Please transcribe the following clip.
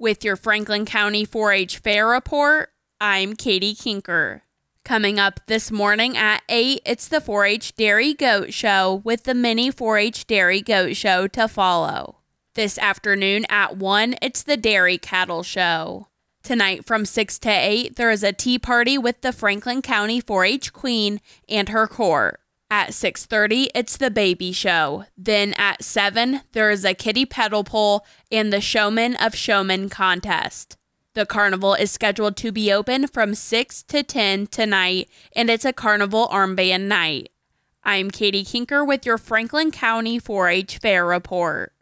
With your Franklin County 4 H Fair report, I'm Katie Kinker. Coming up this morning at 8, it's the 4 H Dairy Goat Show with the mini 4 H Dairy Goat Show to follow. This afternoon at 1, it's the Dairy Cattle Show. Tonight from 6 to 8, there is a tea party with the Franklin County 4-H Queen and her court. At 6:30, it's the baby show. Then at 7, there is a kiddie pedal pull and the Showman of Showmen contest. The carnival is scheduled to be open from 6 to 10 tonight, and it's a carnival armband night. I'm Katie Kinker with your Franklin County 4 H Fair report.